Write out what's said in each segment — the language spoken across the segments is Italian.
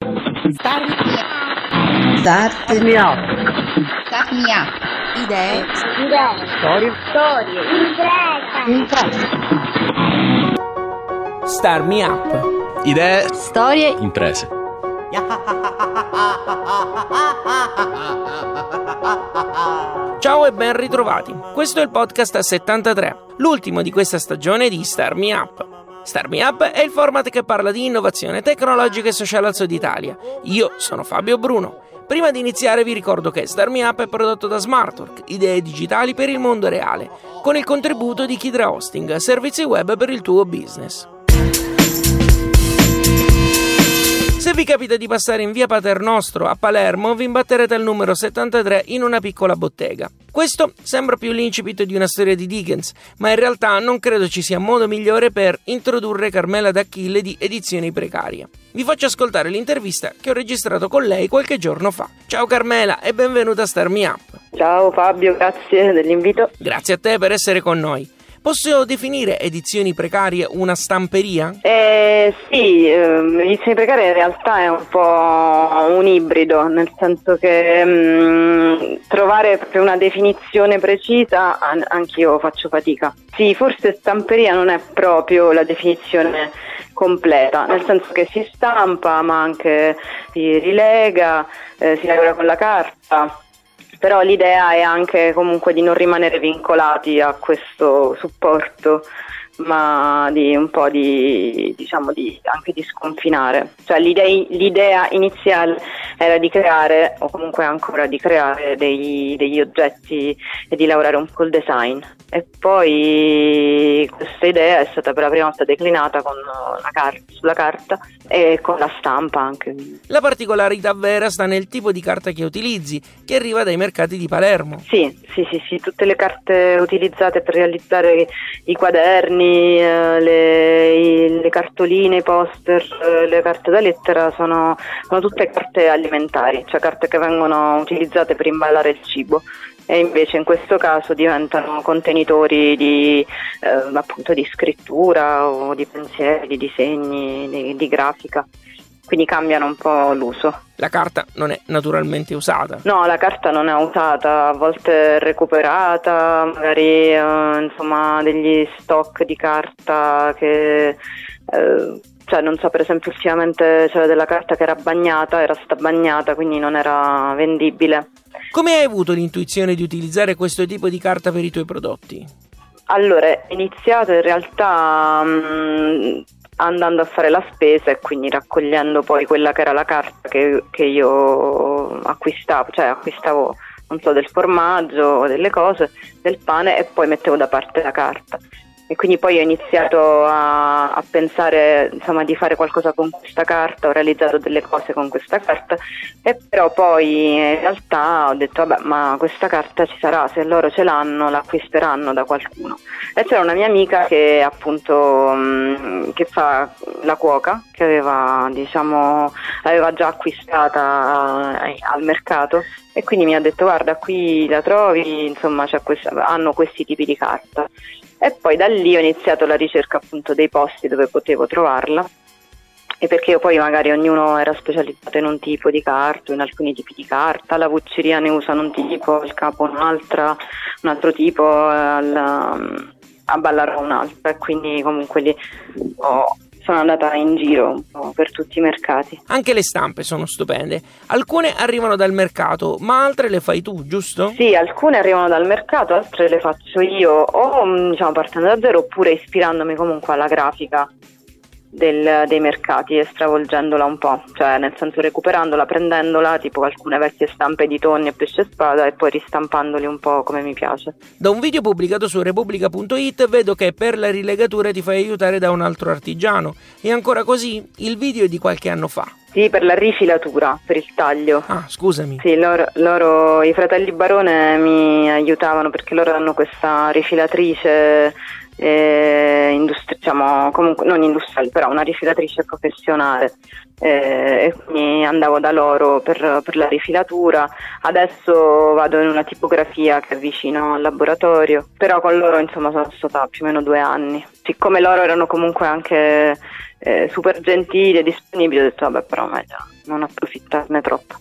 Start Start me up. Start me up. Idee. Storie. Storie. Impresa. Star Me Up. Idee, Storie. imprese. Ciao e ben ritrovati. Questo è il podcast 73, l'ultimo di questa stagione di Star Me Up. Star Me Up è il format che parla di innovazione tecnologica e sociale al Sud Italia. Io sono Fabio Bruno. Prima di iniziare vi ricordo che Star Me Up è prodotto da Smartwork, idee digitali per il mondo reale, con il contributo di Kidra Hosting, servizi web per il tuo business. Se vi capita di passare in via Paternostro a Palermo, vi imbatterete al numero 73 in una piccola bottega. Questo sembra più l'incipit di una storia di Dickens, ma in realtà non credo ci sia modo migliore per introdurre Carmela D'Achille di Edizioni Precarie. Vi faccio ascoltare l'intervista che ho registrato con lei qualche giorno fa. Ciao Carmela e benvenuta a Star Me Up. Ciao Fabio, grazie dell'invito. Grazie a te per essere con noi. Posso definire Edizioni Precarie una stamperia? Eh, sì, ehm, Edizioni Precarie in realtà è un po' un ibrido, nel senso che mh, trovare proprio una definizione precisa an- anch'io faccio fatica. Sì, forse stamperia non è proprio la definizione completa, nel senso che si stampa ma anche si rilega, eh, si lavora con la carta però l'idea è anche comunque di non rimanere vincolati a questo supporto ma di un po' di diciamo di, anche di sconfinare cioè l'idea, l'idea, iniziale era di creare o comunque ancora di creare dei, degli oggetti e di lavorare un po' col design e poi questa idea è stata per la prima volta declinata car- sulla carta e con la stampa anche. La particolarità vera sta nel tipo di carta che utilizzi, che arriva dai mercati di Palermo. Sì, sì, sì, sì. tutte le carte utilizzate per realizzare i quaderni, eh, le, le, cartoline, i poster, eh, le carte da lettera sono, sono tutte carte alimentari, cioè carte che vengono utilizzate per imballare il cibo. E invece in questo caso diventano contenitori di, eh, appunto di scrittura o di pensieri, di disegni, di, di grafica quindi cambiano un po' l'uso. La carta non è naturalmente usata? No, la carta non è usata, a volte è recuperata, magari eh, insomma degli stock di carta che... Eh, cioè non so per esempio ultimamente c'era della carta che era bagnata, era stata bagnata quindi non era vendibile. Come hai avuto l'intuizione di utilizzare questo tipo di carta per i tuoi prodotti? Allora, è iniziato in realtà mh, andando a fare la spesa e quindi raccogliendo poi quella che era la carta che, che io acquistavo, cioè acquistavo non so del formaggio, delle cose, del pane e poi mettevo da parte la carta e quindi poi ho iniziato a, a pensare insomma, di fare qualcosa con questa carta, ho realizzato delle cose con questa carta. E però poi in realtà ho detto vabbè ma questa carta ci sarà, se loro ce l'hanno l'acquisteranno da qualcuno. E c'era una mia amica che appunto mh, che fa la cuoca che aveva diciamo l'aveva già acquistata eh, al mercato. E quindi mi ha detto guarda qui la trovi insomma questa, hanno questi tipi di carta e poi da lì ho iniziato la ricerca appunto dei posti dove potevo trovarla. E perché poi magari ognuno era specializzato in un tipo di carta, in alcuni tipi di carta, la vucceria ne usano un tipo, il capo un'altra, un altro tipo, al, a ballare un'altra. E quindi comunque lì ho, sono andata in giro un po' per tutti i mercati. Anche le stampe sono stupende. Alcune arrivano dal mercato, ma altre le fai tu, giusto? Sì, alcune arrivano dal mercato, altre le faccio io o diciamo partendo da zero oppure ispirandomi comunque alla grafica del, dei mercati e stravolgendola un po', cioè nel senso recuperandola, prendendola, tipo alcune vecchie stampe di tonni e pesce spada e poi ristampandoli un po' come mi piace. Da un video pubblicato su repubblica.it vedo che per la rilegatura ti fai aiutare da un altro artigiano e ancora così il video è di qualche anno fa. Sì, per la rifilatura, per il taglio. Ah, scusami. Sì, loro, loro, i fratelli Barone mi aiutavano perché loro hanno questa rifilatrice eh, industri- diciamo, comunque non industriale, però una rifilatrice professionale eh, e quindi andavo da loro per, per, la rifilatura. Adesso vado in una tipografia che è vicino al laboratorio, però con loro insomma sono stata più o meno due anni. Siccome loro erano comunque anche eh, super gentili e disponibili, ho detto vabbè però meglio non approfittarne troppo.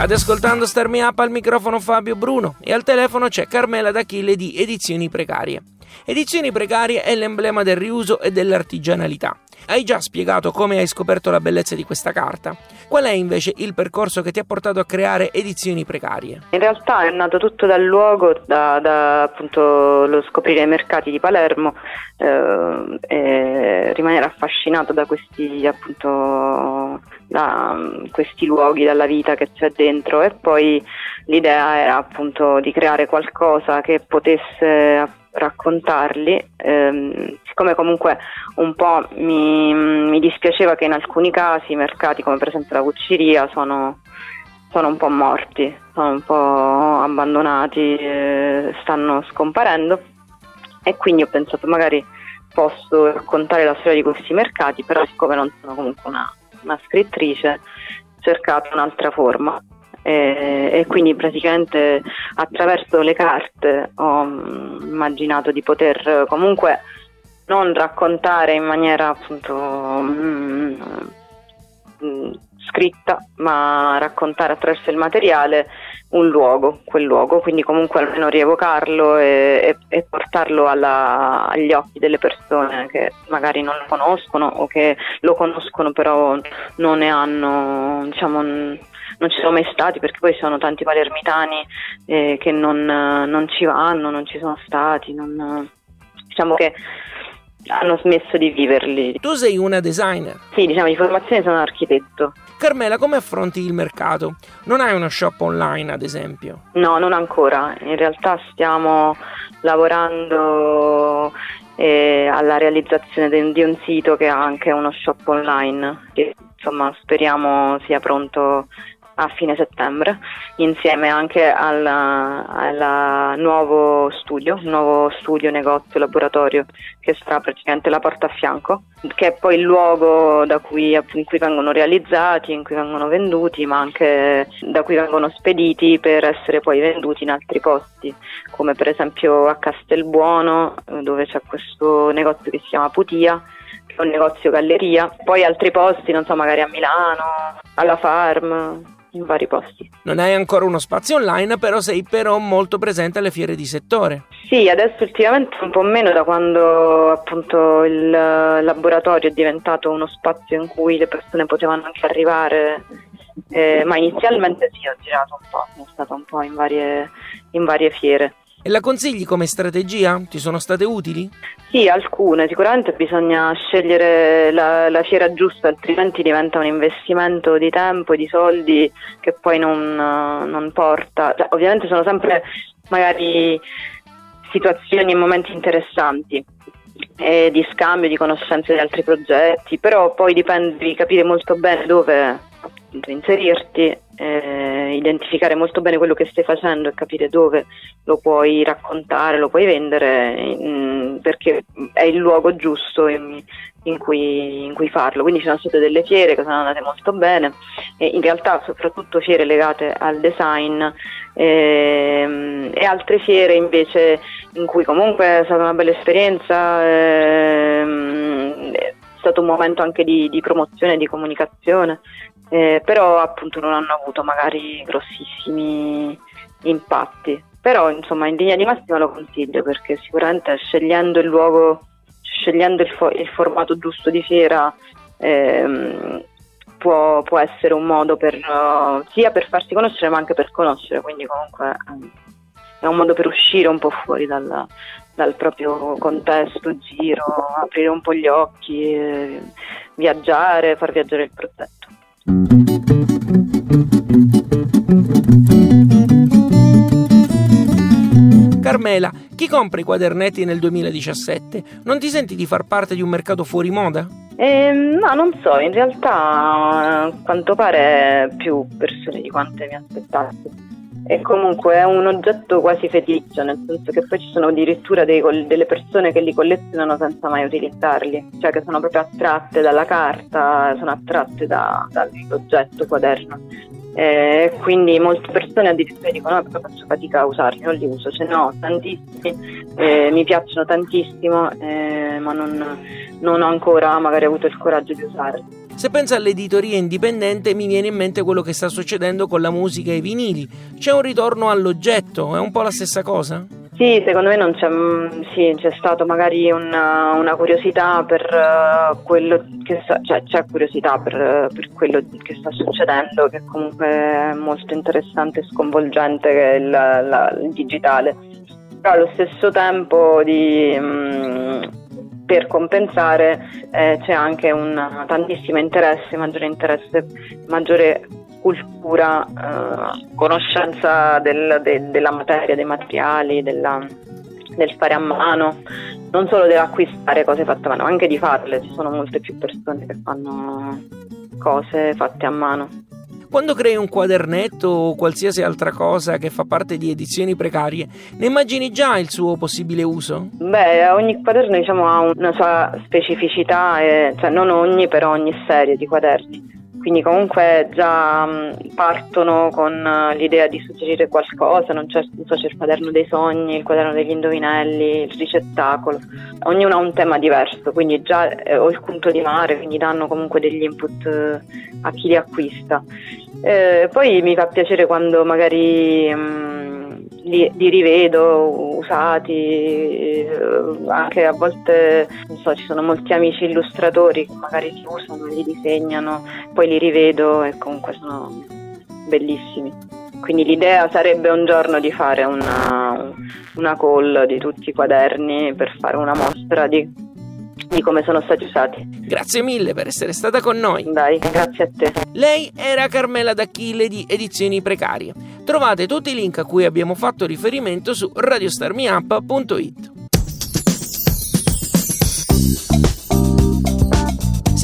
State ascoltando Starmi Up al microfono Fabio Bruno e al telefono c'è Carmela D'Achille di Edizioni Precarie. Edizioni Precarie è l'emblema del riuso e dell'artigianalità. Hai già spiegato come hai scoperto la bellezza di questa carta. Qual è invece il percorso che ti ha portato a creare edizioni precarie? In realtà è nato tutto dal luogo, da, da appunto lo scoprire i mercati di Palermo eh, e rimanere affascinato da questi appunto da questi luoghi, dalla vita che c'è dentro e poi l'idea era appunto di creare qualcosa che potesse raccontarli, ehm, siccome comunque un po' mi, mi, dispiaceva che in alcuni casi i mercati come per esempio la cucceria sono, sono un po' morti, sono un po' abbandonati, eh, stanno scomparendo. E quindi ho pensato magari posso raccontare la storia di questi mercati, però siccome non sono comunque una, una scrittrice ho cercato un'altra forma e, e, quindi praticamente attraverso le carte ho mm, immaginato di poter comunque non raccontare in maniera appunto mm, mm, scritta, ma raccontare attraverso il materiale un luogo, quel luogo, quindi comunque almeno rievocarlo e, e, e portarlo alla, agli occhi delle persone che magari non lo conoscono o che lo conoscono però non ne hanno, diciamo, non ci sono mai stati perché poi ci sono tanti palermitani eh, che non, non, ci vanno, non ci sono stati, non, diciamo che hanno smesso di viverli. Tu sei una designer? Sì, diciamo di formazione sono architetto. Carmela, come affronti il mercato? Non hai uno shop online, ad esempio? No, non ancora. In realtà stiamo lavorando eh, alla realizzazione di un sito che ha anche uno shop online, che insomma speriamo sia pronto a fine settembre, insieme anche al nuovo studio, nuovo studio, negozio, laboratorio che sarà praticamente la porta a fianco, che è poi il luogo cui, in cui vengono realizzati, in cui vengono venduti, ma anche da cui vengono spediti per essere poi venduti in altri posti, come per esempio a Castelbuono, dove c'è questo negozio che si chiama Putia un negozio galleria, poi altri posti, non so, magari a Milano, alla Farm, in vari posti. Non hai ancora uno spazio online, però sei però molto presente alle fiere di settore. Sì, adesso ultimamente un po' meno da quando appunto il laboratorio è diventato uno spazio in cui le persone potevano anche arrivare, eh, ma inizialmente sì, ho girato un po', sono stata un po' in varie, in varie fiere. E la consigli come strategia? Ti sono state utili? Sì, alcune. Sicuramente bisogna scegliere la, la, fiera giusta, altrimenti diventa un investimento di tempo e di soldi che poi non, non porta. Cioè, ovviamente sono sempre magari situazioni e momenti interessanti eh, di scambio, di conoscenze di altri progetti, però poi dipende di capire molto bene dove inserirti eh, identificare molto bene quello che stai facendo e capire dove lo puoi raccontare, lo puoi vendere, in, perché è il luogo giusto in, in, cui, in, cui, farlo. Quindi ci sono state delle fiere che sono andate molto bene e in realtà soprattutto fiere legate al design ehm, e altre fiere invece in cui comunque è stata una bella esperienza. Ehm, è stato un momento anche di, di promozione, di comunicazione eh, però appunto non hanno avuto magari grossissimi impatti. Però insomma in linea di massima lo consiglio perché sicuramente scegliendo il luogo, scegliendo il, fo- il formato giusto di fiera ehm, può, può, essere un modo per, uh, sia per farsi conoscere ma anche per conoscere, quindi comunque um, è un modo per uscire un po' fuori dal, dal proprio contesto, giro, aprire un po' gli occhi, eh, viaggiare, far viaggiare il progetto. Carmela, chi compra i quadernetti nel 2017? Non ti senti di far parte di un mercato fuori moda? Eh, no, non so, in realtà a quanto pare più persone di quante mi aspettassi e comunque è un oggetto quasi feticcio, nel senso che poi ci sono addirittura dei, delle persone che li collezionano senza mai utilizzarli, cioè che sono proprio attratte dalla carta, sono attratte da, dall'oggetto quaderno. Eh, quindi molte persone addirittura dicono no, però faccio fatica a usarli, non li uso, ce ne ho tantissimi, eh, mi piacciono tantissimo, eh, ma non, non ho ancora magari avuto il coraggio di usarli. Se penso all'editoria indipendente mi viene in mente quello che sta succedendo con la musica e i vinili. C'è un ritorno all'oggetto, è un po' la stessa cosa? Sì, secondo me non c'è, mm, sì, c'è stato magari una, una curiosità per uh, quello che sta, cioè c'è curiosità per, per, quello che sta succedendo, che comunque è molto interessante e sconvolgente il, la, il digitale. Però allo stesso tempo di, um, per compensare eh, c'è anche un tantissimo interesse, maggiore interesse, maggiore cultura, eh, conoscenza del, de, della materia, dei materiali, della, del fare a mano, non solo dell'acquistare cose fatte a mano, ma anche di farle. Ci sono molte più persone che fanno cose fatte a mano. Quando crei un quadernetto o qualsiasi altra cosa che fa parte di edizioni precarie, ne immagini già il suo possibile uso? Beh, ogni quaderno diciamo, ha una sua specificità, e, cioè non ogni, però ogni serie di quaderni quindi comunque già um, partono con uh, l'idea di suggerire qualcosa, non, c'è, non so, c'è il quaderno dei sogni, il quaderno degli indovinelli, il ricettacolo, ognuno ha un tema diverso, quindi già eh, ho il punto di mare, quindi danno comunque degli input uh, a chi li acquista. Eh, poi mi fa piacere quando magari... Um, li, li, rivedo usati, eh, anche a volte so, ci sono molti amici illustratori che magari li usano, li disegnano, poi li rivedo e comunque sono bellissimi. Quindi l'idea sarebbe un giorno di fare una, una call di tutti i quaderni per fare una mostra di di come sono stati usati. Grazie mille per essere stata con noi. Dai, grazie a te. Lei era Carmela D'Achille di Edizioni Precarie. Trovate tutti i link a cui abbiamo fatto riferimento su radiostarmiup.it.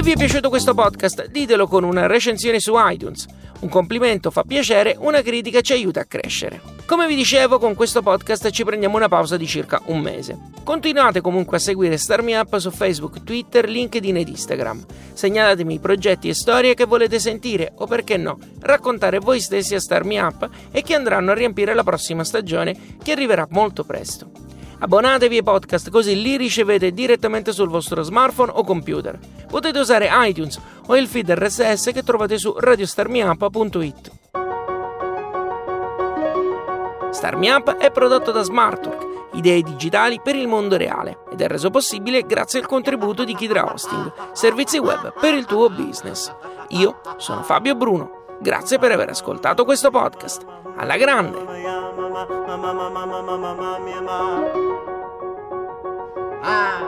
Se vi è piaciuto questo podcast, ditelo con una recensione su iTunes. Un complimento fa piacere, una critica ci aiuta a crescere. Come vi dicevo, con questo podcast ci prendiamo una pausa di circa un mese. Continuate comunque a seguire Starmi Up su Facebook, Twitter, LinkedIn ed Instagram. Segnalatemi i progetti e storie che volete sentire o perché no, raccontare voi stessi a Starmi Up e che andranno a riempire la prossima stagione che arriverà molto presto. Abbonatevi ai podcast così li ricevete direttamente sul vostro smartphone o computer. Potete usare iTunes o il feed RSS che trovate su radiostarmiup.it. StarmiUp è prodotto da Smartwork, idee digitali per il mondo reale, ed è reso possibile grazie al contributo di Kidra Hosting, servizi web per il tuo business. Io sono Fabio Bruno. Grazie per aver ascoltato questo podcast. Alla grande! mama mama mama mama mama mama mama. Ah.